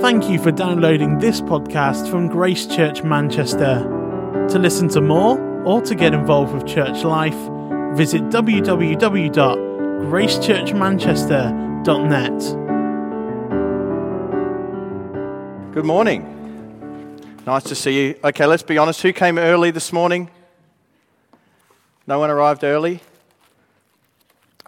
Thank you for downloading this podcast from Grace Church Manchester. To listen to more or to get involved with church life, visit www.gracechurchmanchester.net. Good morning. Nice to see you. Okay, let's be honest. Who came early this morning? No one arrived early?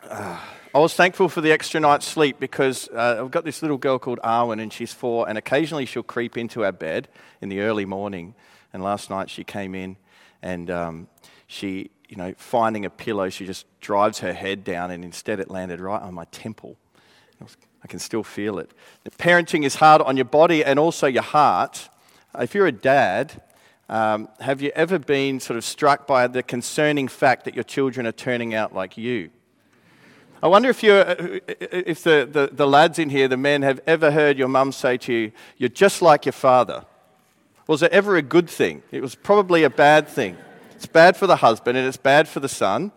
Uh, I was thankful for the extra night's sleep because uh, I've got this little girl called Arwen and she's four, and occasionally she'll creep into our bed in the early morning. And last night she came in and um, she, you know, finding a pillow, she just drives her head down and instead it landed right on my temple. I can still feel it. The parenting is hard on your body and also your heart. If you're a dad, um, have you ever been sort of struck by the concerning fact that your children are turning out like you? I wonder if, you're, uh, if the, the, the lads in here, the men, have ever heard your mum say to you, You're just like your father. Was it ever a good thing? It was probably a bad thing. It's bad for the husband and it's bad for the son.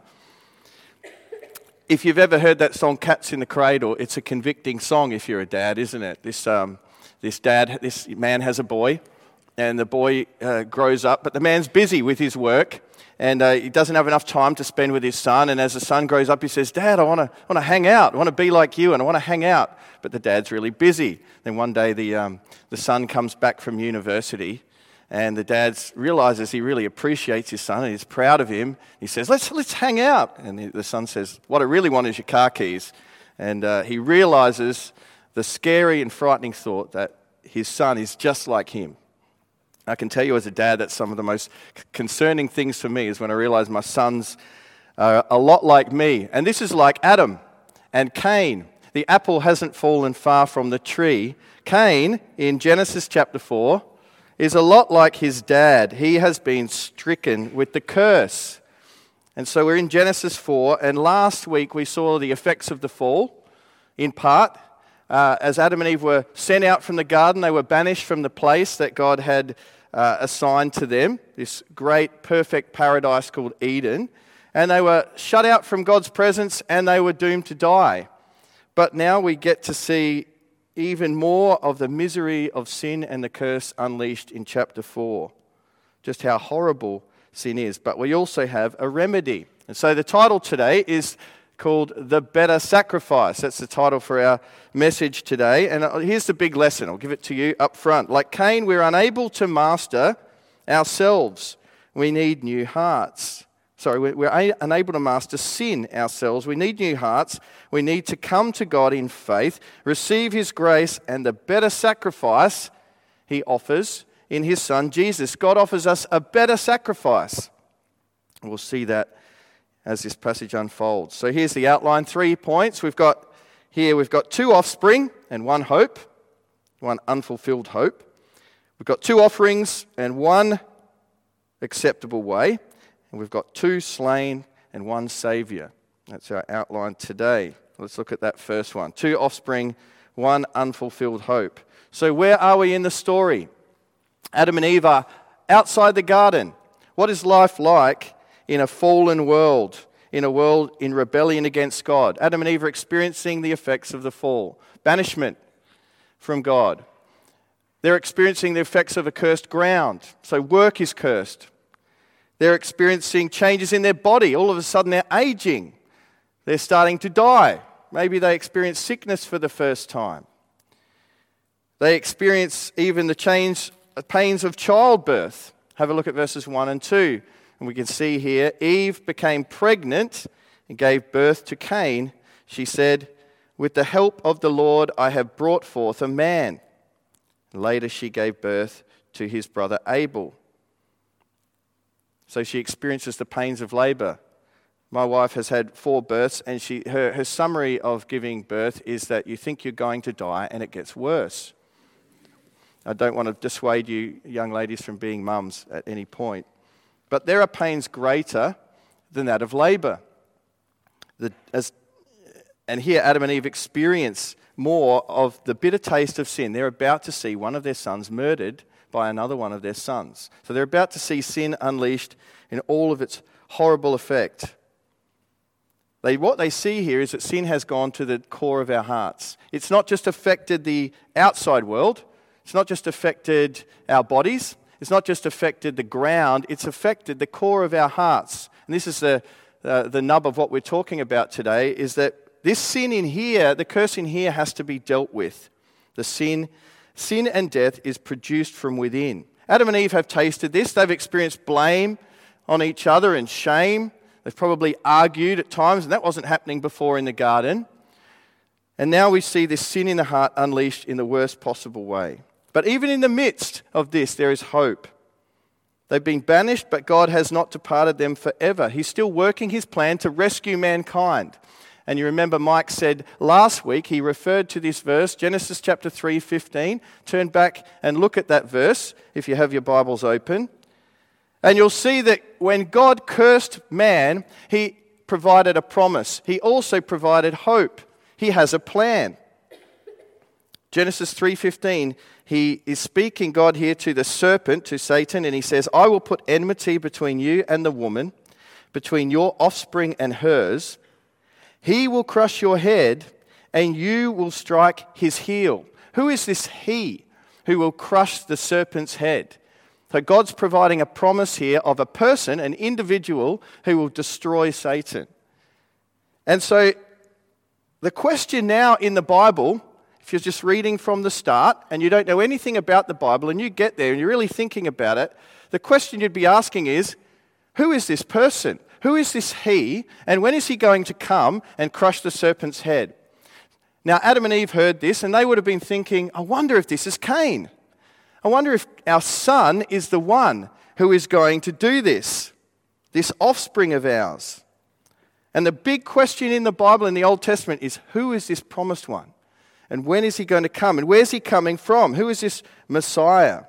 If you've ever heard that song, Cats in the Cradle, it's a convicting song if you're a dad, isn't it? This, um, this dad, this man has a boy, and the boy uh, grows up, but the man's busy with his work and uh, he doesn't have enough time to spend with his son. And as the son grows up, he says, Dad, I want to wanna hang out. I want to be like you, and I want to hang out. But the dad's really busy. Then one day, the, um, the son comes back from university, and the dad realizes he really appreciates his son and he's proud of him. He says, Let's, let's hang out. And the, the son says, What I really want is your car keys. And uh, he realizes the scary and frightening thought that his son is just like him. I can tell you as a dad that some of the most concerning things for me is when I realize my sons are a lot like me. And this is like Adam and Cain. The apple hasn't fallen far from the tree. Cain, in Genesis chapter 4, is a lot like his dad. He has been stricken with the curse. And so we're in Genesis 4, and last week we saw the effects of the fall, in part. Uh, as Adam and Eve were sent out from the garden, they were banished from the place that God had uh, assigned to them, this great, perfect paradise called Eden. And they were shut out from God's presence and they were doomed to die. But now we get to see even more of the misery of sin and the curse unleashed in chapter 4. Just how horrible sin is. But we also have a remedy. And so the title today is called The Better Sacrifice. That's the title for our message today. And uh, here's the big lesson. I'll give it to you up front. Like Cain, we're unable to master ourselves. We need new hearts. Sorry, we're unable to master sin ourselves. We need new hearts. We need to come to God in faith, receive His grace, and the better sacrifice He offers in His Son Jesus. God offers us a better sacrifice. We'll see that as this passage unfolds. So here's the outline three points. We've got here, we've got two offspring and one hope, one unfulfilled hope. We've got two offerings and one acceptable way. And we've got two slain and one Saviour. That's our outline today. Let's look at that first one. Two offspring, one unfulfilled hope. So, where are we in the story? Adam and Eve are outside the garden. What is life like in a fallen world, in a world in rebellion against God. Adam and Eve are experiencing the effects of the fall, banishment from God. They're experiencing the effects of a cursed ground. So, work is cursed. They're experiencing changes in their body. All of a sudden, they're aging. They're starting to die. Maybe they experience sickness for the first time. They experience even the change, pains of childbirth. Have a look at verses 1 and 2. And we can see here Eve became pregnant and gave birth to Cain. She said, With the help of the Lord, I have brought forth a man. Later, she gave birth to his brother Abel. So she experiences the pains of labor. My wife has had four births, and she, her, her summary of giving birth is that you think you're going to die and it gets worse. I don't want to dissuade you, young ladies, from being mums at any point. But there are pains greater than that of labor. The, as, and here, Adam and Eve experience more of the bitter taste of sin. They're about to see one of their sons murdered by another one of their sons. So they're about to see sin unleashed in all of its horrible effect. They, what they see here is that sin has gone to the core of our hearts. It's not just affected the outside world, It's not just affected our bodies, it's not just affected the ground, it's affected the core of our hearts. And this is the, uh, the nub of what we're talking about today is that this sin in here, the curse in here, has to be dealt with. The sin, sin and death is produced from within. Adam and Eve have tasted this. They've experienced blame on each other and shame. They've probably argued at times, and that wasn't happening before in the garden. And now we see this sin in the heart unleashed in the worst possible way. But even in the midst of this, there is hope. They've been banished, but God has not departed them forever. He's still working his plan to rescue mankind. And you remember Mike said last week, he referred to this verse, Genesis chapter 3, 15. Turn back and look at that verse if you have your Bibles open. And you'll see that when God cursed man, he provided a promise. He also provided hope. He has a plan. Genesis 3:15 he is speaking God here to the serpent to Satan and he says I will put enmity between you and the woman between your offspring and hers. He will crush your head and you will strike his heel. Who is this he who will crush the serpent's head? So God's providing a promise here of a person an individual who will destroy Satan. And so the question now in the Bible if you're just reading from the start and you don't know anything about the Bible and you get there and you're really thinking about it, the question you'd be asking is who is this person? Who is this he? And when is he going to come and crush the serpent's head? Now, Adam and Eve heard this and they would have been thinking, I wonder if this is Cain. I wonder if our son is the one who is going to do this, this offspring of ours. And the big question in the Bible in the Old Testament is who is this promised one? And when is he going to come? And where's he coming from? Who is this Messiah?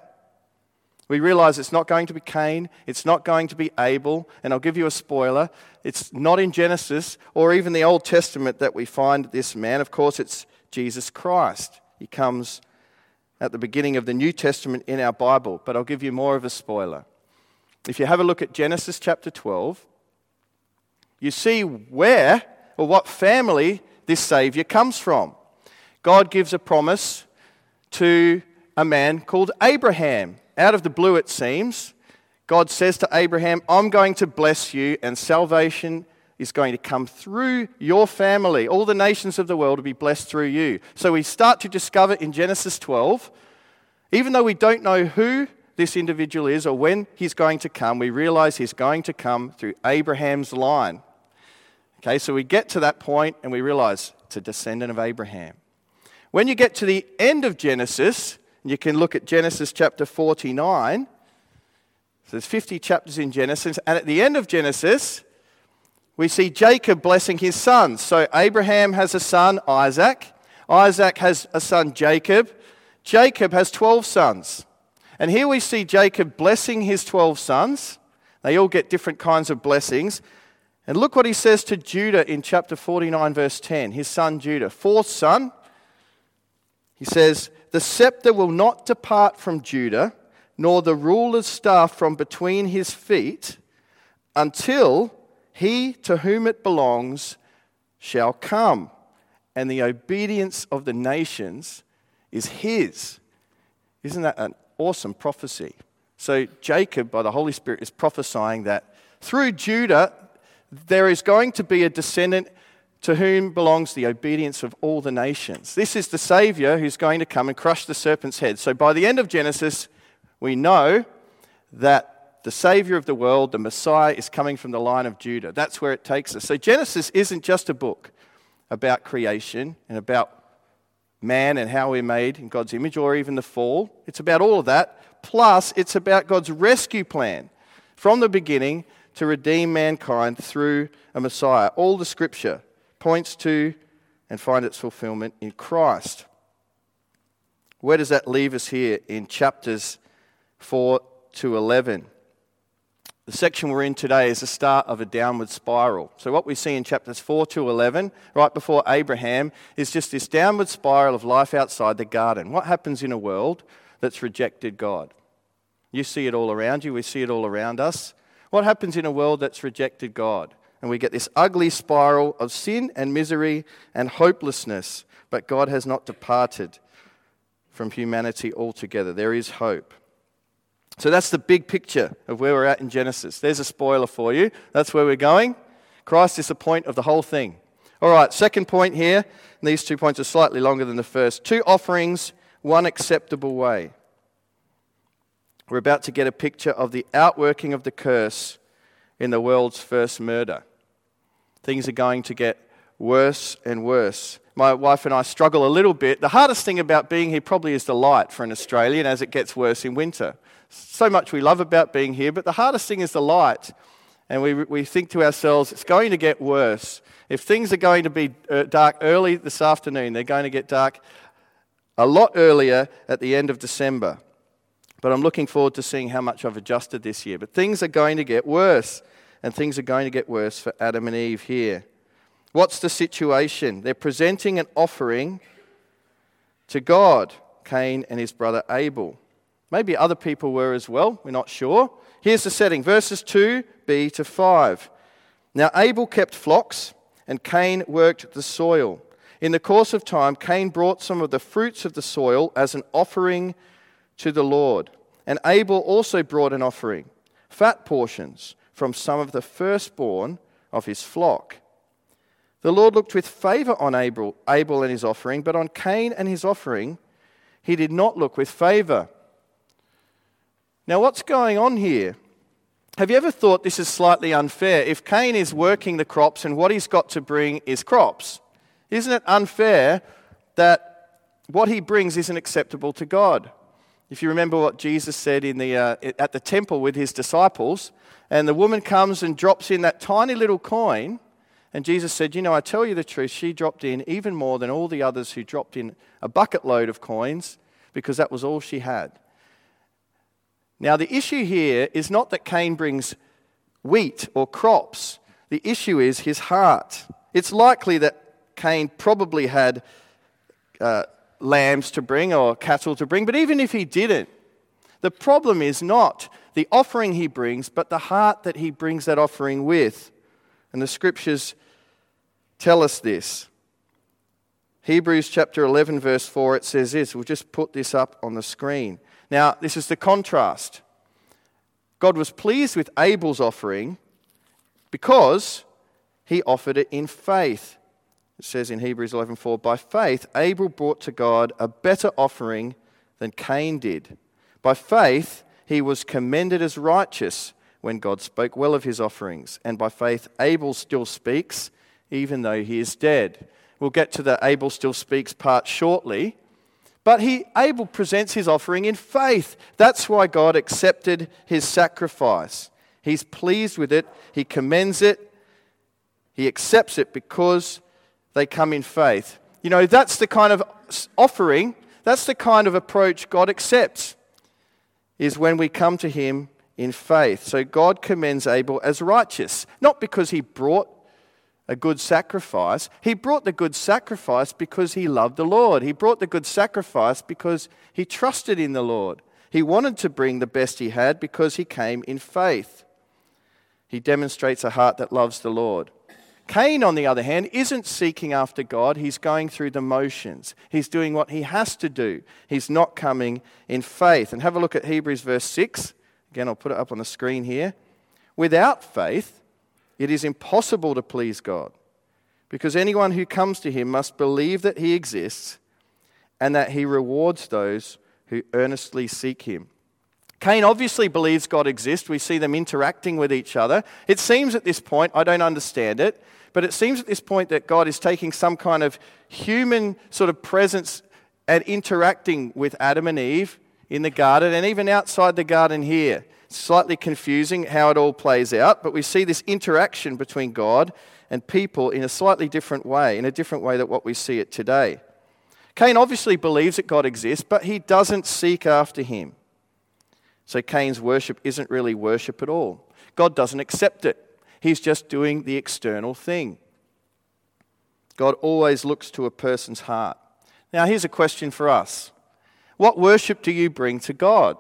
We realize it's not going to be Cain, it's not going to be Abel, and I'll give you a spoiler. It's not in Genesis or even the Old Testament that we find this man. Of course, it's Jesus Christ. He comes at the beginning of the New Testament in our Bible, but I'll give you more of a spoiler. If you have a look at Genesis chapter 12, you see where or what family this Savior comes from. God gives a promise to a man called Abraham. Out of the blue, it seems. God says to Abraham, I'm going to bless you, and salvation is going to come through your family. All the nations of the world will be blessed through you. So we start to discover in Genesis 12, even though we don't know who this individual is or when he's going to come, we realize he's going to come through Abraham's line. Okay, so we get to that point and we realize it's a descendant of Abraham. When you get to the end of Genesis, you can look at Genesis chapter 49. So there's 50 chapters in Genesis, and at the end of Genesis, we see Jacob blessing his sons. So Abraham has a son, Isaac. Isaac has a son, Jacob. Jacob has 12 sons. And here we see Jacob blessing his 12 sons. They all get different kinds of blessings. And look what he says to Judah in chapter 49, verse 10. His son Judah, fourth son, he says, The scepter will not depart from Judah, nor the ruler's staff from between his feet, until he to whom it belongs shall come, and the obedience of the nations is his. Isn't that an awesome prophecy? So, Jacob, by the Holy Spirit, is prophesying that through Judah, there is going to be a descendant to whom belongs the obedience of all the nations. This is the Savior who's going to come and crush the serpent's head. So by the end of Genesis, we know that the Savior of the world, the Messiah, is coming from the line of Judah. That's where it takes us. So Genesis isn't just a book about creation and about man and how we're made in God's image or even the fall. It's about all of that. Plus, it's about God's rescue plan from the beginning to redeem mankind through a Messiah. All the scripture points to and find its fulfillment in Christ. Where does that leave us here in chapters 4 to 11? The section we're in today is the start of a downward spiral. So, what we see in chapters 4 to 11, right before Abraham, is just this downward spiral of life outside the garden. What happens in a world that's rejected God? You see it all around you, we see it all around us. What happens in a world that's rejected God? And we get this ugly spiral of sin and misery and hopelessness. But God has not departed. from humanity altogether. There is hope. So that's the big picture of where we're at in Genesis. There's a spoiler for you. That's where we're going. Christ is the point of the whole thing. All right, second point here. these two points are slightly longer than the first. Two offerings, one acceptable way. We're about to get a picture of the outworking of the curse in the world's first murder. Things are going to get worse and worse. My wife and I struggle a little bit. The hardest thing about being here probably is the light for an Australian as it gets worse in winter. So much we love about being here, but the hardest thing is the light. And we, we think to ourselves, it's going to get worse. If things are going to be uh, dark early this afternoon, they're going to get dark a lot earlier at the end of December. But I'm looking forward to seeing how much I've adjusted this year. But things are going to get worse, and things are going to get worse for Adam and Eve here. What's the situation? They're presenting an offering to God, Cain and his brother Abel. Maybe other people were as well, we're not sure. Here's the setting verses 2b to 5. Now Abel kept flocks, and Cain worked the soil. In the course of time, Cain brought some of the fruits of the soil as an offering to the Lord. And Abel also brought an offering, fat portions from some of the firstborn of his flock. The Lord looked with favor on Abel, Abel and his offering, but on Cain and his offering, he did not look with favor. Now, what's going on here? Have you ever thought this is slightly unfair? If Cain is working the crops and what he's got to bring is crops, isn't it unfair that what he brings isn't acceptable to God? If you remember what Jesus said in the, uh, at the temple with his disciples, and the woman comes and drops in that tiny little coin, and Jesus said, You know, I tell you the truth, she dropped in even more than all the others who dropped in a bucket load of coins because that was all she had. Now, the issue here is not that Cain brings wheat or crops, the issue is his heart. It's likely that Cain probably had uh, lambs to bring or cattle to bring, but even if he didn't, the problem is not the offering he brings, but the heart that he brings that offering with. And the scriptures tell us this. Hebrews chapter 11, verse 4, it says this. We'll just put this up on the screen. Now, this is the contrast. God was pleased with Abel's offering because he offered it in faith. It says in Hebrews 11:4, by faith Abel brought to God a better offering than Cain did. By faith he was commended as righteous when God spoke well of his offerings, and by faith Abel still speaks even though he is dead. We'll get to the Abel still speaks part shortly. But he, Abel presents his offering in faith. That's why God accepted his sacrifice. He's pleased with it, he commends it, he accepts it because they come in faith. You know, that's the kind of offering, that's the kind of approach God accepts, is when we come to him in faith. So God commends Abel as righteous, not because he brought a good sacrifice. He brought the good sacrifice because he loved the Lord. He brought the good sacrifice because he trusted in the Lord. He wanted to bring the best he had because he came in faith. He demonstrates a heart that loves the Lord. Cain, on the other hand, isn't seeking after God. He's going through the motions. He's doing what he has to do. He's not coming in faith. And have a look at Hebrews verse 6. Again, I'll put it up on the screen here. Without faith, it is impossible to please God because anyone who comes to him must believe that he exists and that he rewards those who earnestly seek him. Cain obviously believes God exists. We see them interacting with each other. It seems at this point, I don't understand it, but it seems at this point that God is taking some kind of human sort of presence and interacting with Adam and Eve in the garden and even outside the garden here slightly confusing how it all plays out, but we see this interaction between God and people in a slightly different way, in a different way than what we see it today. Cain obviously believes that God exists, but he doesn't seek after him. So Cain's worship isn't really worship at all. God doesn't accept it. He's just doing the external thing. God always looks to a person's heart. Now, here's a question for us What worship do you bring to God?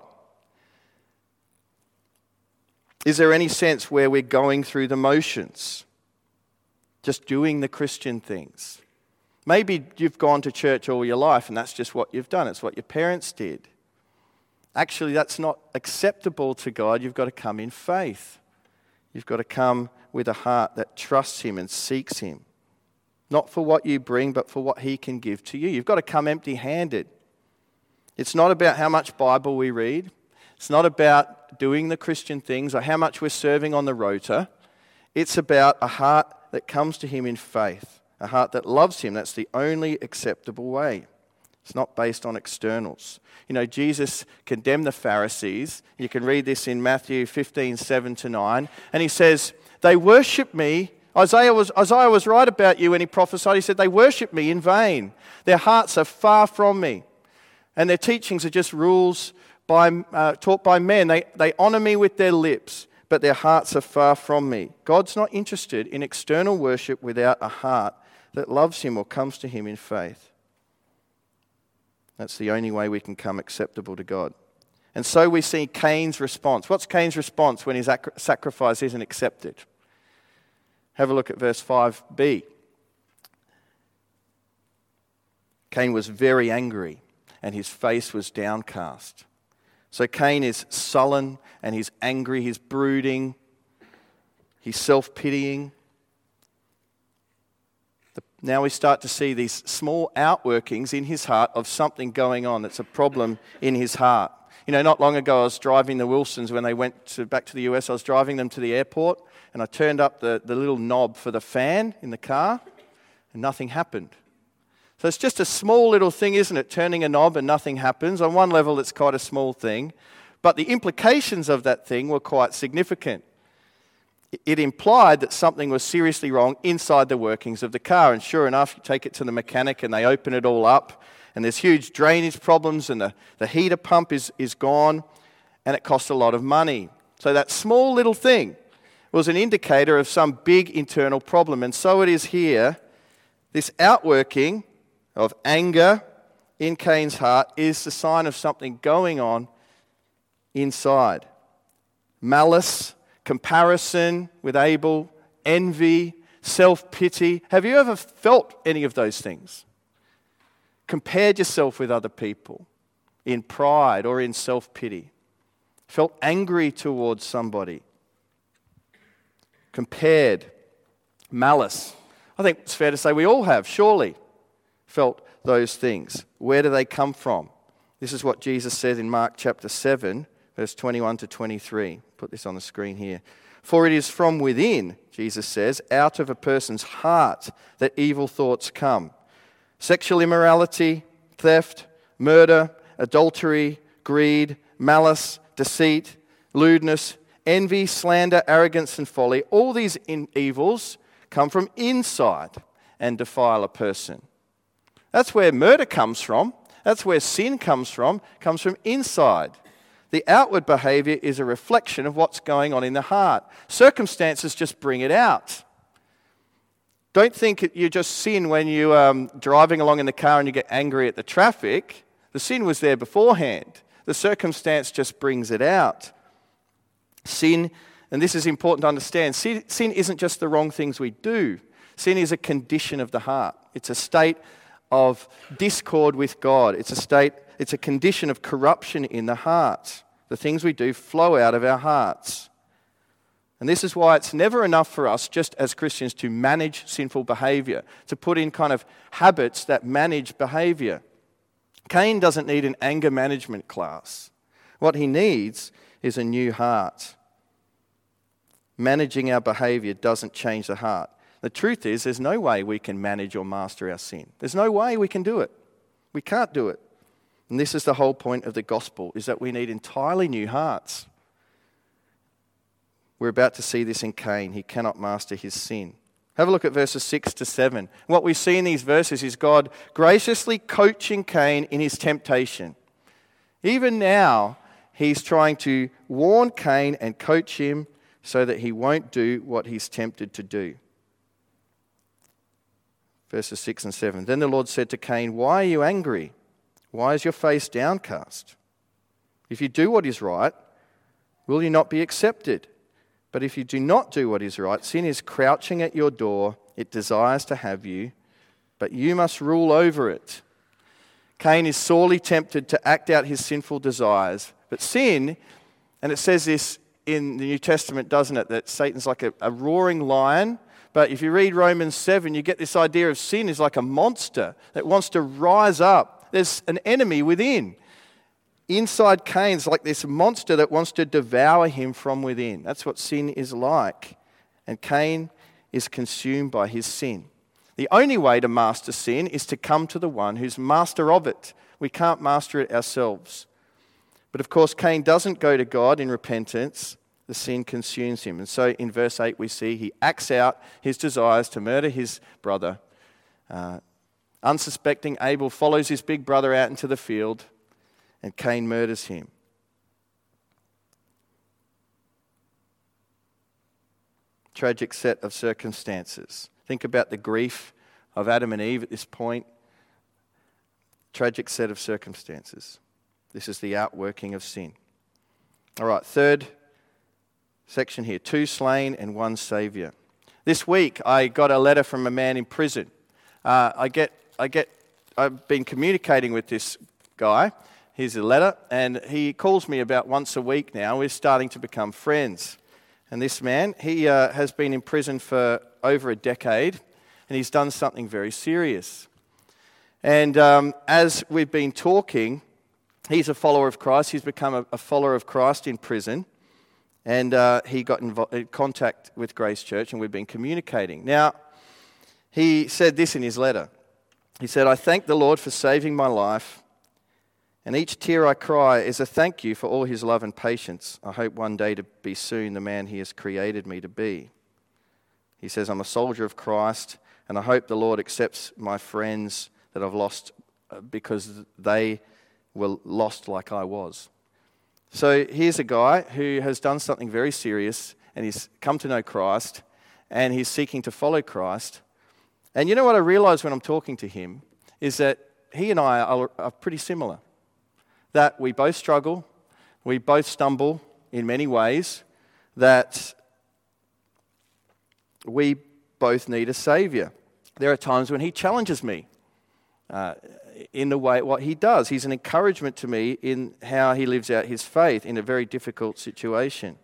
Is there any sense where we're going through the motions? Just doing the Christian things? Maybe you've gone to church all your life and that's just what you've done, it's what your parents did. Actually, that's not acceptable to God. You've got to come in faith. You've got to come with a heart that trusts Him and seeks Him. Not for what you bring, but for what He can give to you. You've got to come empty handed. It's not about how much Bible we read, it's not about doing the Christian things or how much we're serving on the rota. It's about a heart that comes to Him in faith, a heart that loves Him. That's the only acceptable way. It's not based on externals. You know, Jesus condemned the Pharisees. You can read this in Matthew 15, 7 to 9. And he says, They worship me. Isaiah was, Isaiah was right about you when he prophesied. He said, They worship me in vain. Their hearts are far from me. And their teachings are just rules by, uh, taught by men. They, they honor me with their lips, but their hearts are far from me. God's not interested in external worship without a heart that loves him or comes to him in faith. That's the only way we can come acceptable to God. And so we see Cain's response. What's Cain's response when his sacrifice isn't accepted? Have a look at verse 5b. Cain was very angry and his face was downcast. So Cain is sullen and he's angry, he's brooding, he's self pitying. Now we start to see these small outworkings in his heart of something going on that's a problem in his heart. You know, not long ago I was driving the Wilsons when they went to, back to the US. I was driving them to the airport and I turned up the, the little knob for the fan in the car and nothing happened. So it's just a small little thing, isn't it? Turning a knob and nothing happens. On one level, it's quite a small thing, but the implications of that thing were quite significant. It implied that something was seriously wrong inside the workings of the car. And sure enough, you take it to the mechanic and they open it all up, and there's huge drainage problems, and the, the heater pump is, is gone, and it costs a lot of money. So that small little thing was an indicator of some big internal problem. And so it is here. This outworking of anger in Cain's heart is the sign of something going on inside. Malice, comparison with Abel, envy, self pity. Have you ever felt any of those things? Compared yourself with other people in pride or in self pity? Felt angry towards somebody? Compared? Malice. I think it's fair to say we all have, surely felt those things. Where do they come from? This is what Jesus said in Mark chapter 7, verse 21 to 23. Put this on the screen here. For it is from within, Jesus says, out of a person's heart that evil thoughts come sexual immorality, theft, murder, adultery, greed, malice, deceit, lewdness, envy, slander, arrogance, and folly. All these evils come from inside and defile a person. That's where murder comes from. That's where sin comes from, comes from inside. The outward behavior is a reflection of what's going on in the heart. Circumstances just bring it out. Don't think you just sin when you're um, driving along in the car and you get angry at the traffic. The sin was there beforehand. The circumstance just brings it out. Sin, and this is important to understand, sin, sin isn't just the wrong things we do, sin is a condition of the heart. It's a state of discord with God. It's a state, it's a condition of corruption in the heart. The things we do flow out of our hearts. And this is why it's never enough for us, just as Christians, to manage sinful behavior, to put in kind of habits that manage behavior. Cain doesn't need an anger management class. What he needs is a new heart. Managing our behavior doesn't change the heart. The truth is, there's no way we can manage or master our sin. There's no way we can do it. We can't do it. And this is the whole point of the gospel is that we need entirely new hearts. We're about to see this in Cain. He cannot master his sin. Have a look at verses 6 to 7. What we see in these verses is God graciously coaching Cain in his temptation. Even now, he's trying to warn Cain and coach him so that he won't do what he's tempted to do verses 6 and 7. Then the Lord said to Cain, Why are you angry? Why is your face downcast? If you do what is right, will you not be accepted? But if you do not do what is right, sin is crouching at your door. It desires to have you, but you must rule over it. Cain is sorely tempted to act out his sinful desires. But sin, and it says this in the New Testament, doesn't it? That Satan's like a, a roaring lion. But if you read Romans 7, you get this idea of sin is like a monster that wants to rise up. There's an enemy within. Inside Cain's like this monster that wants to devour him from within. That's what sin is like. And Cain is consumed by his sin. The only way to master sin is to come to the one who's master of it. We can't master it ourselves. But of course, Cain doesn't go to God in repentance. The sin consumes him. And so in verse 8, we see he acts out his desires to murder his brother. Uh, unsuspecting Abel follows his big brother out into the field, and Cain murders him. Tragic set of circumstances. Think about the grief of Adam and Eve at this point. Tragic set of circumstances. This is the outworking of sin. All right, third section here two slain and one saviour. This week I got a letter from a man in prison. Uh, I get, I get, I've been communicating with this guy. Here's a letter, and he calls me about once a week now. We're starting to become friends. And this man, he uh, has been in prison for over a decade, and he's done something very serious. And um, as we've been talking, he's a follower of Christ. He's become a, a follower of Christ in prison. And uh, he got in contact with Grace Church, and we've been communicating. Now, he said this in his letter. He said, I thank the Lord for saving my life, and each tear I cry is a thank you for all his love and patience. I hope one day to be soon the man he has created me to be. He says, I'm a soldier of Christ, and I hope the Lord accepts my friends that I've lost uh, because they were lost like I was. So here's a guy who has done something very serious and he's come to know Christ and he's seeking to follow Christ. And you know what I realize when I'm talking to him is that he and I are, are pretty similar. That we both struggle, we both stumble in many ways, that we both need a Savior. There are times when he challenges me. Uh, in the way what he does. He's an encouragement to me in how he lives out his faith in a very difficult situation.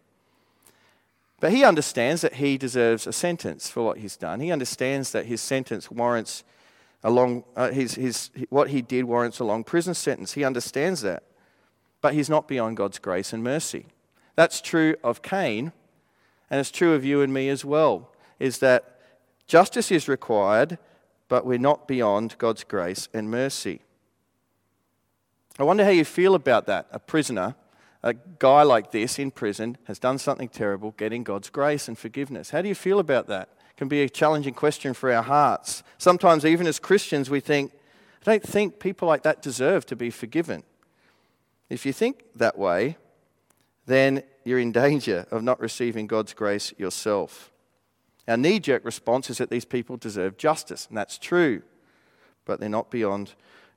But he understands that he deserves a sentence for what he's done. He understands that his sentence warrants a long, uh, his, his, what he did warrants a long prison sentence. He understands that. But he's not beyond God's grace and mercy. That's true of Cain, and it's true of you and me as well, is that justice is required, but we're not beyond God's grace and mercy. I wonder how you feel about that. A prisoner, a guy like this in prison, has done something terrible, getting God's grace and forgiveness. How do you feel about that? It can be a challenging question for our hearts. Sometimes, even as Christians, we think, I don't think people like that deserve to be forgiven. If you think that way, then you're in danger of not receiving God's grace yourself. Our knee jerk response is that these people deserve justice, and that's true, but they're not beyond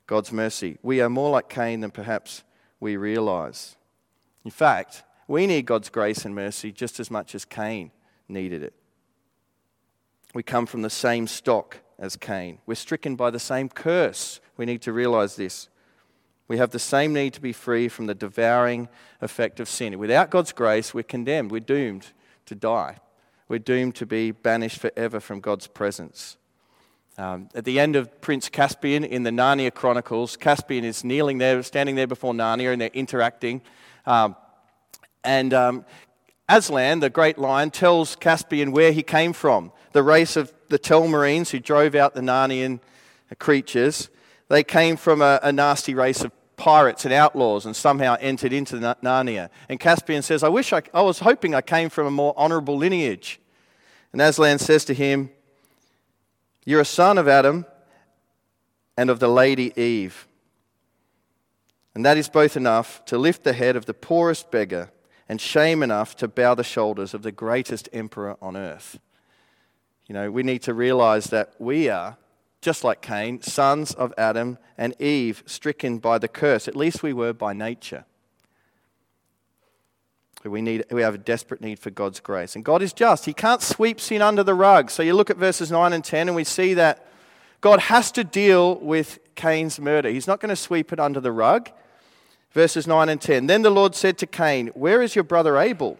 God's mercy. We are more like Cain than perhaps we realize. In fact, we need God's grace and mercy just as much as Cain needed it. We come from the same stock as Cain. We're stricken by the same curse. We need to realize this. We have the same need to be free from the devouring effect of sin. Without God's grace, we're condemned, we're doomed to die we're doomed to be banished forever from God's presence. Um, at the end of Prince Caspian in the Narnia Chronicles, Caspian is kneeling there, standing there before Narnia, and they're interacting. Um, and um, Aslan, the great lion, tells Caspian where he came from. The race of the Telmarines who drove out the Narnian creatures, they came from a, a nasty race of pirates and outlaws and somehow entered into Narnia. And Caspian says, I wish I, I was hoping I came from a more honorable lineage. And Aslan says to him, You're a son of Adam and of the lady Eve. And that is both enough to lift the head of the poorest beggar and shame enough to bow the shoulders of the greatest emperor on earth. You know, we need to realize that we are just like Cain, sons of Adam and Eve, stricken by the curse. At least we were by nature. We, need, we have a desperate need for God's grace. And God is just. He can't sweep sin under the rug. So you look at verses 9 and 10, and we see that God has to deal with Cain's murder. He's not going to sweep it under the rug. Verses 9 and 10. Then the Lord said to Cain, Where is your brother Abel?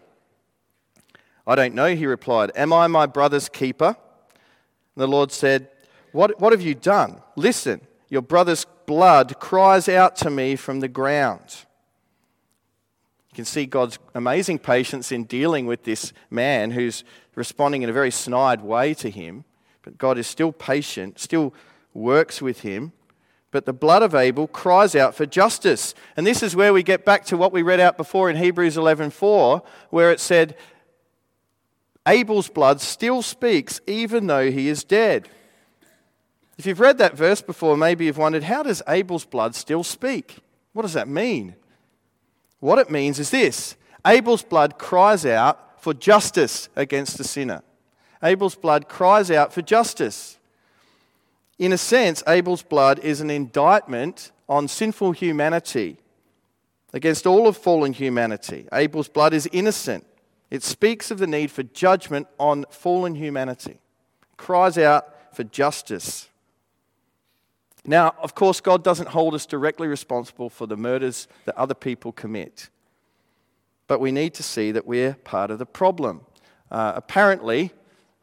I don't know, he replied. Am I my brother's keeper? And the Lord said, what, what have you done? Listen, your brother's blood cries out to me from the ground. You can see God's amazing patience in dealing with this man who's responding in a very snide way to him. But God is still patient, still works with him. But the blood of Abel cries out for justice. And this is where we get back to what we read out before in Hebrews 11:4, where it said, Abel's blood still speaks even though he is dead. If you've read that verse before, maybe you've wondered, how does Abel's blood still speak? What does that mean? What it means is this Abel's blood cries out for justice against the sinner. Abel's blood cries out for justice. In a sense, Abel's blood is an indictment on sinful humanity, against all of fallen humanity. Abel's blood is innocent. It speaks of the need for judgment on fallen humanity, it cries out for justice. Now, of course, God doesn't hold us directly responsible for the murders that other people commit. But we need to see that we're part of the problem. Uh, apparently,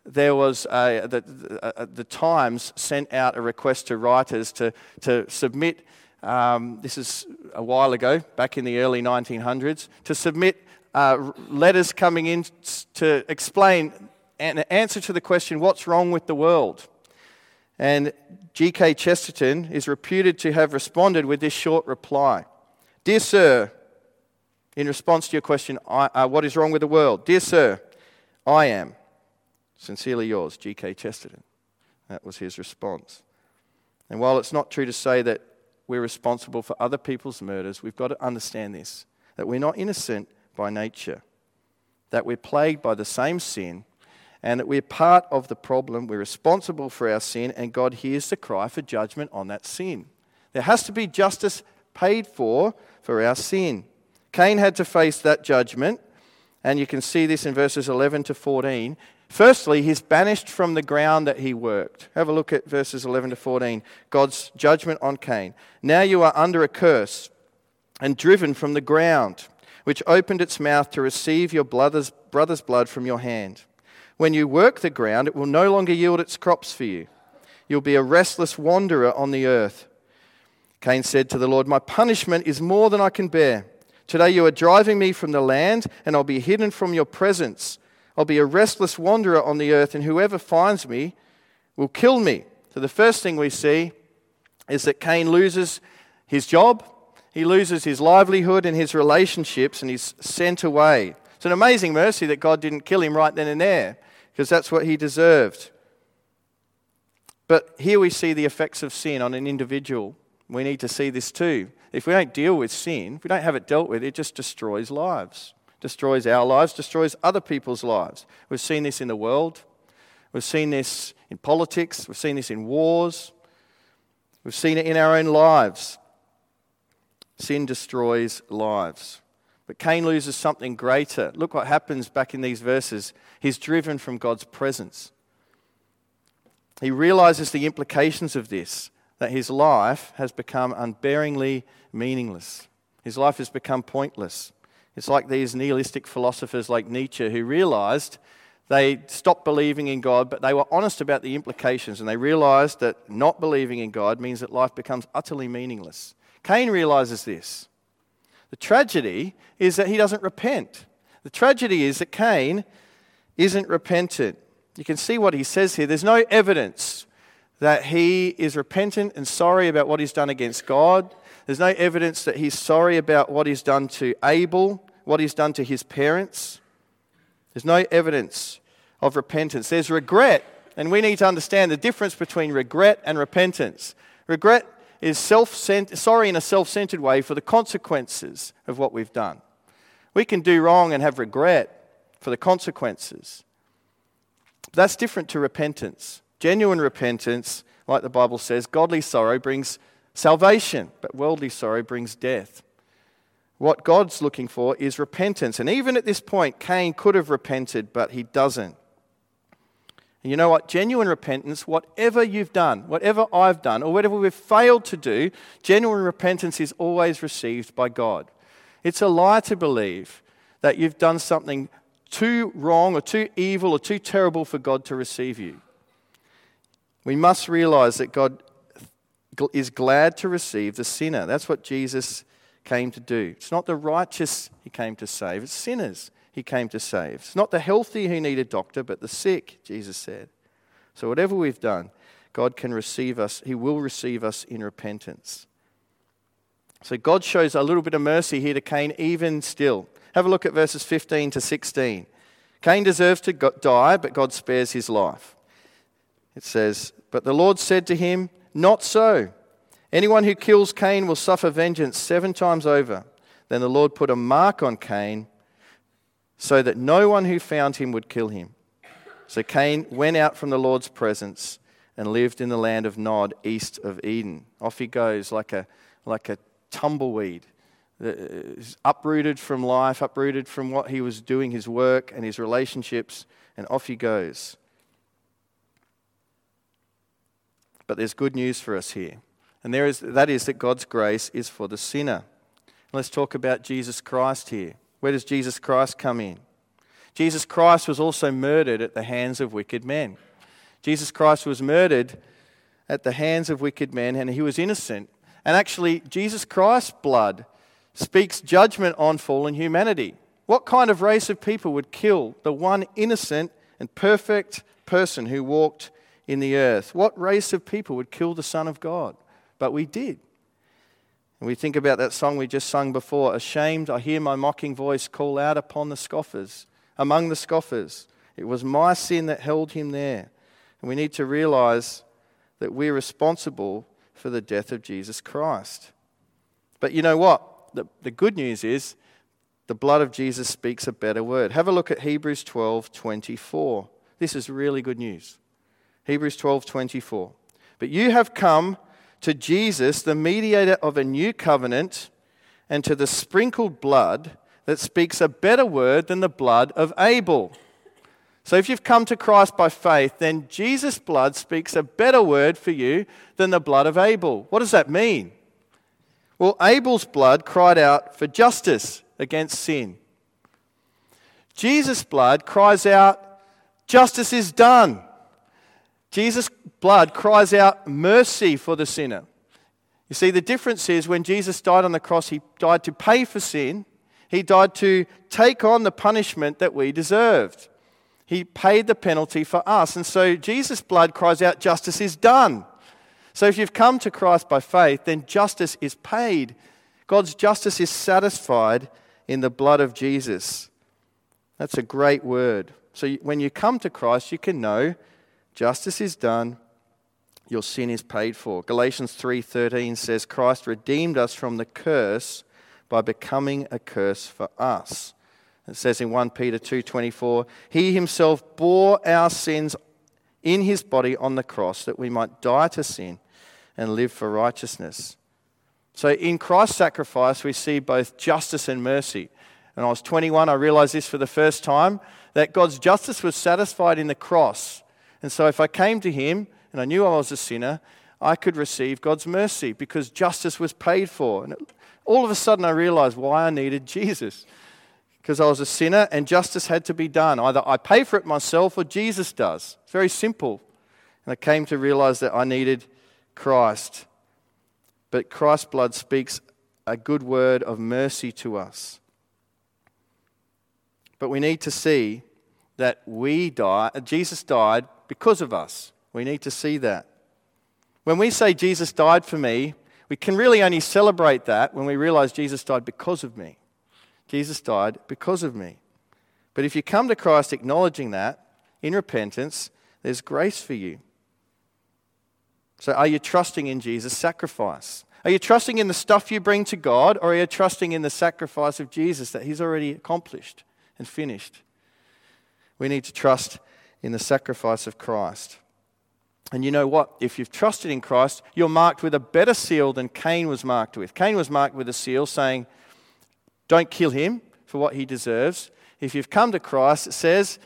there was a, the, the, Times sent out a request to writers to, to submit, um, this is a while ago, back in the early 1900s, to submit uh, letters coming in to explain an answer to the question, What's wrong with the world? And G.K. Chesterton is reputed to have responded with this short reply Dear Sir, in response to your question, uh, What is wrong with the world? Dear Sir, I am. Sincerely yours, G.K. Chesterton. That was his response. And while it's not true to say that we're responsible for other people's murders, we've got to understand this that we're not innocent by nature, that we're plagued by the same sin, and that we're part of the problem. We're responsible for our sin, and God hears the cry for judgment on that sin. There has to be justice paid for for our sin. Cain had to face that judgment, and you can see this in verses 11 to 14. Firstly, he's banished from the ground that he worked. Have a look at verses 11 to 14. God's judgment on Cain. Now you are under a curse and driven from the ground which opened its mouth to receive your brother's, brother's blood from your hand. When you work the ground, it will no longer yield its crops for you. You'll be a restless wanderer on the earth. Cain said to the Lord, My punishment is more than I can bear. Today you are driving me from the land, and I'll be hidden from your presence. I'll be a restless wanderer on the earth, and whoever finds me will kill me. So the first thing we see is that Cain loses his job, he loses his livelihood and his relationships and he's sent away. It's an amazing mercy that God didn't kill him right then and there because that's what he deserved. But here we see the effects of sin on an individual. We need to see this too. If we don't deal with sin, if we don't have it dealt with, it just destroys lives. Destroys our lives, destroys other people's lives. We've seen this in the world. We've seen this in politics. We've seen this in wars. We've seen it in our own lives. Sin destroys lives. But Cain loses something greater. Look what happens back in these verses. He's driven from God's presence. He realizes the implications of this that his life has become unbearingly meaningless. His life has become pointless. It's like these nihilistic philosophers like Nietzsche who realized they stopped believing in God, but they were honest about the implications and they realized that not believing in God means that life becomes utterly meaningless. Cain realizes this. The tragedy is that he doesn't repent. The tragedy is that Cain isn't repentant. You can see what he says here. There's no evidence that he is repentant and sorry about what he's done against God. There's no evidence that he's sorry about what he's done to Abel, what he's done to his parents. There's no evidence of repentance. There's regret, and we need to understand the difference between regret and repentance. Regret is self sorry in a self centered way for the consequences of what we've done. We can do wrong and have regret for the consequences. That's different to repentance. Genuine repentance, like the Bible says, godly sorrow brings salvation, but worldly sorrow brings death. What God's looking for is repentance. And even at this point, Cain could have repented, but he doesn't. And you know what? Genuine repentance, whatever you've done, whatever I've done, or whatever we've failed to do, genuine repentance is always received by God. It's a lie to believe that you've done something too wrong or too evil or too terrible for God to receive you. We must realize that God is glad to receive the sinner. That's what Jesus came to do. It's not the righteous he came to save, it's sinners he came to save. It's not the healthy who need a doctor, but the sick, Jesus said. So, whatever we've done, God can receive us, He will receive us in repentance. So, God shows a little bit of mercy here to Cain, even still. Have a look at verses 15 to 16. Cain deserves to die, but God spares his life. It says, But the Lord said to him, Not so. Anyone who kills Cain will suffer vengeance seven times over. Then the Lord put a mark on Cain so that no one who found him would kill him. So Cain went out from the Lord's presence and lived in the land of Nod, east of Eden. Off he goes like a, like a tumbleweed, uprooted from life, uprooted from what he was doing, his work and his relationships, and off he goes. But there's good news for us here. And there is, that is that God's grace is for the sinner. Let's talk about Jesus Christ here. Where does Jesus Christ come in? Jesus Christ was also murdered at the hands of wicked men. Jesus Christ was murdered at the hands of wicked men, and he was innocent. And actually, Jesus Christ's blood speaks judgment on fallen humanity. What kind of race of people would kill the one innocent and perfect person who walked in the earth? What race of people would kill the Son of God? But we did. And we think about that song we just sung before Ashamed, I hear my mocking voice call out upon the scoffers, among the scoffers. It was my sin that held him there. And we need to realize that we're responsible for the death of Jesus Christ. But you know what? The, the good news is the blood of Jesus speaks a better word. Have a look at Hebrews 12 24. This is really good news. Hebrews 12 24. But you have come to Jesus, the mediator of a new covenant, and to the sprinkled blood that speaks a better word than the blood of Abel. So if you've come to Christ by faith, then Jesus' blood speaks a better word for you than the blood of Abel. What does that mean? Well, Abel's blood cried out for justice against sin. Jesus' blood cries out, justice is done. Jesus' blood cries out mercy for the sinner. You see, the difference is when Jesus died on the cross, he died to pay for sin, he died to take on the punishment that we deserved. He paid the penalty for us. And so Jesus' blood cries out, Justice is done. So if you've come to Christ by faith, then justice is paid. God's justice is satisfied in the blood of Jesus. That's a great word. So when you come to Christ, you can know Justice is done, your sin is paid for. Galatians 3:13 says Christ redeemed us from the curse by becoming a curse for us. It says in 1 Peter 2:24, he himself bore our sins in his body on the cross that we might die to sin and live for righteousness. So in Christ's sacrifice we see both justice and mercy. When I was 21 I realized this for the first time that God's justice was satisfied in the cross and so if I came to him and I knew I was a sinner, I could receive God's mercy because justice was paid for. And all of a sudden, I realized why I needed Jesus. Because I was a sinner and justice had to be done. Either I pay for it myself or Jesus does. It's very simple. And I came to realize that I needed Christ. But Christ's blood speaks a good word of mercy to us. But we need to see that we die, Jesus died because of us. We need to see that. When we say Jesus died for me, we can really only celebrate that when we realize Jesus died because of me. Jesus died because of me. But if you come to Christ acknowledging that in repentance, there's grace for you. So, are you trusting in Jesus' sacrifice? Are you trusting in the stuff you bring to God, or are you trusting in the sacrifice of Jesus that He's already accomplished and finished? We need to trust in the sacrifice of Christ. And you know what? If you've trusted in Christ, you're marked with a better seal than Cain was marked with. Cain was marked with a seal saying, Don't kill him for what he deserves. If you've come to Christ, it says,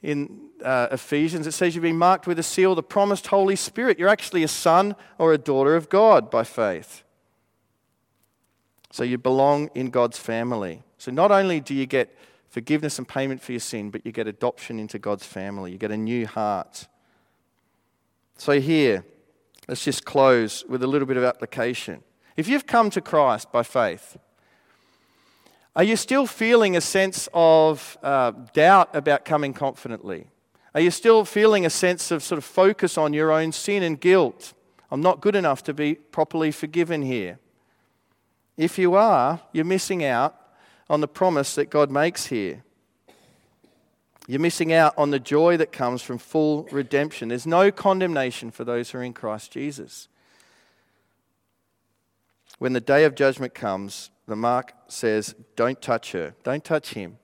in uh, Ephesians, it says you've been marked with a seal, the promised Holy Spirit. You're actually a son or a daughter of God by faith. So you belong in God's family. So not only do you get forgiveness and payment for your sin, but you get adoption into God's family. You get a new heart. So here, let's just close with a little bit of application. If you've come to Christ by faith, are you still feeling a sense of uh, doubt about coming confidently? Are you still feeling a sense of sort of focus on your own sin and guilt? I'm not good enough to be properly forgiven here. If you are, you're missing out on the promise that God makes here. You're missing out on the joy that comes from full redemption. There's no condemnation for those who are in Christ Jesus. When the day of judgment comes, the mark says, Don't touch her, don't touch him.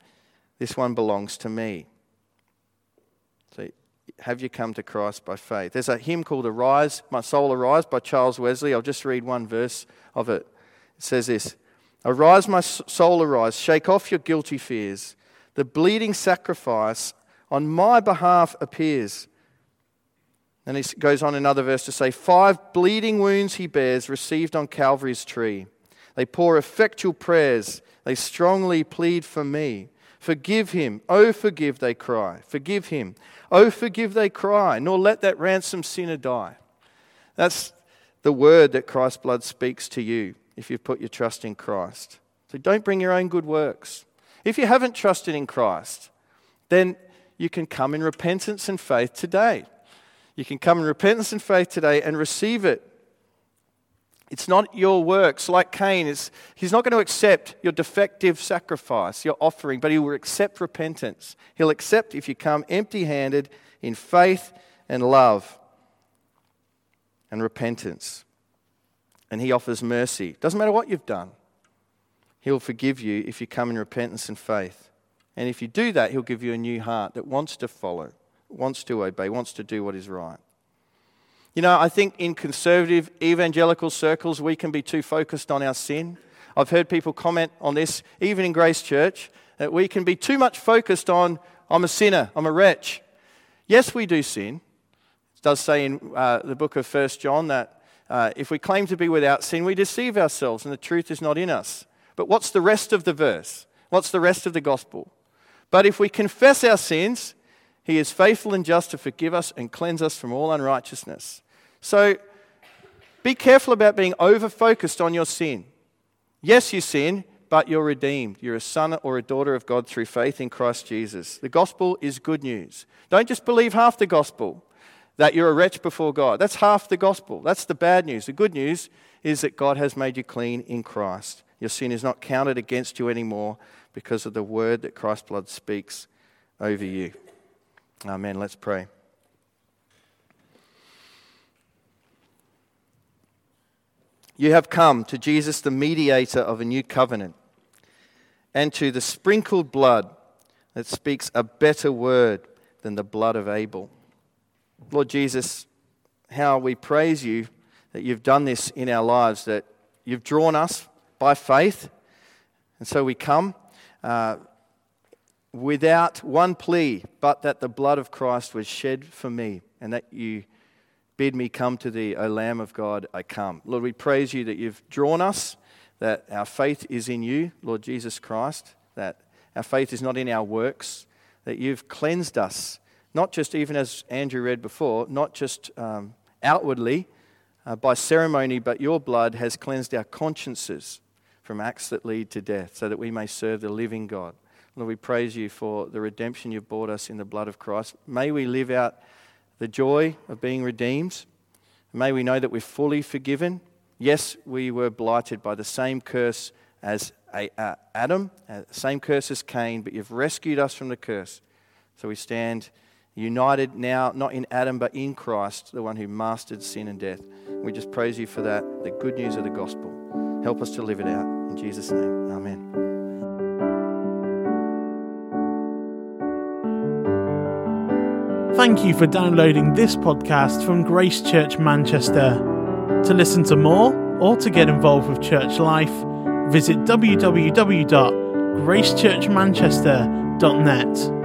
This one belongs to me. So, have you come to Christ by faith? There's a hymn called Arise, My Soul Arise by Charles Wesley. I'll just read one verse of it. It says this Arise, my soul, arise, shake off your guilty fears. The bleeding sacrifice on my behalf appears. And he goes on another verse to say, Five bleeding wounds he bears, received on Calvary's tree. They pour effectual prayers, they strongly plead for me. Forgive him, oh, forgive, they cry. Forgive him, oh, forgive, they cry, nor let that ransomed sinner die. That's the word that Christ's blood speaks to you if you've put your trust in Christ. So don't bring your own good works. If you haven't trusted in Christ, then you can come in repentance and faith today. You can come in repentance and faith today and receive it. It's not your works. Like Cain, it's, he's not going to accept your defective sacrifice, your offering, but he will accept repentance. He'll accept if you come empty handed in faith and love and repentance and He offers mercy. Doesn't matter what you've done, He'll forgive you if you come in repentance and faith. And if you do that, He'll give you a new heart that wants to follow, wants to obey, wants to do what is right. You know, I think in conservative evangelical circles, we can be too focused on our sin. I've heard people comment on this, even in Grace Church, that we can be too much focused on, I'm a sinner, I'm a wretch. Yes, we do sin. It does say in uh, the book of First John that uh, if we claim to be without sin, we deceive ourselves and the truth is not in us. But what's the rest of the verse? What's the rest of the gospel? But if we confess our sins, he is faithful and just to forgive us and cleanse us from all unrighteousness. So be careful about being over focused on your sin. Yes, you sin, but you're redeemed. You're a son or a daughter of God through faith in Christ Jesus. The gospel is good news. Don't just believe half the gospel that you're a wretch before God. That's half the gospel. That's the bad news. The good news is that God has made you clean in Christ. Your sin is not counted against you anymore because of the word that Christ's blood speaks over you. Amen. Let's pray. You have come to Jesus, the mediator of a new covenant, and to the sprinkled blood that speaks a better word than the blood of Abel. Lord Jesus, how we praise you that you've done this in our lives, that you've drawn us by faith. And so we come uh, without one plea, but that the blood of Christ was shed for me, and that you bid me come to thee, O Lamb of God, I come. Lord, we praise you that you've drawn us, that our faith is in you, Lord Jesus Christ, that our faith is not in our works, that you've cleansed us not just even as Andrew read before, not just um, outwardly uh, by ceremony, but your blood has cleansed our consciences from acts that lead to death, so that we may serve the living God. Lord, we praise you for the redemption you've brought us in the blood of Christ. May we live out the joy of being redeemed. May we know that we're fully forgiven. Yes, we were blighted by the same curse as Adam, uh, same curse as Cain, but you've rescued us from the curse. So we stand united now, not in Adam, but in Christ, the one who mastered sin and death. We just praise you for that, the good news of the gospel. Help us to live it out. In Jesus' name, amen. Thank you for downloading this podcast from Grace Church Manchester. To listen to more or to get involved with church life, visit www.gracechurchmanchester.net.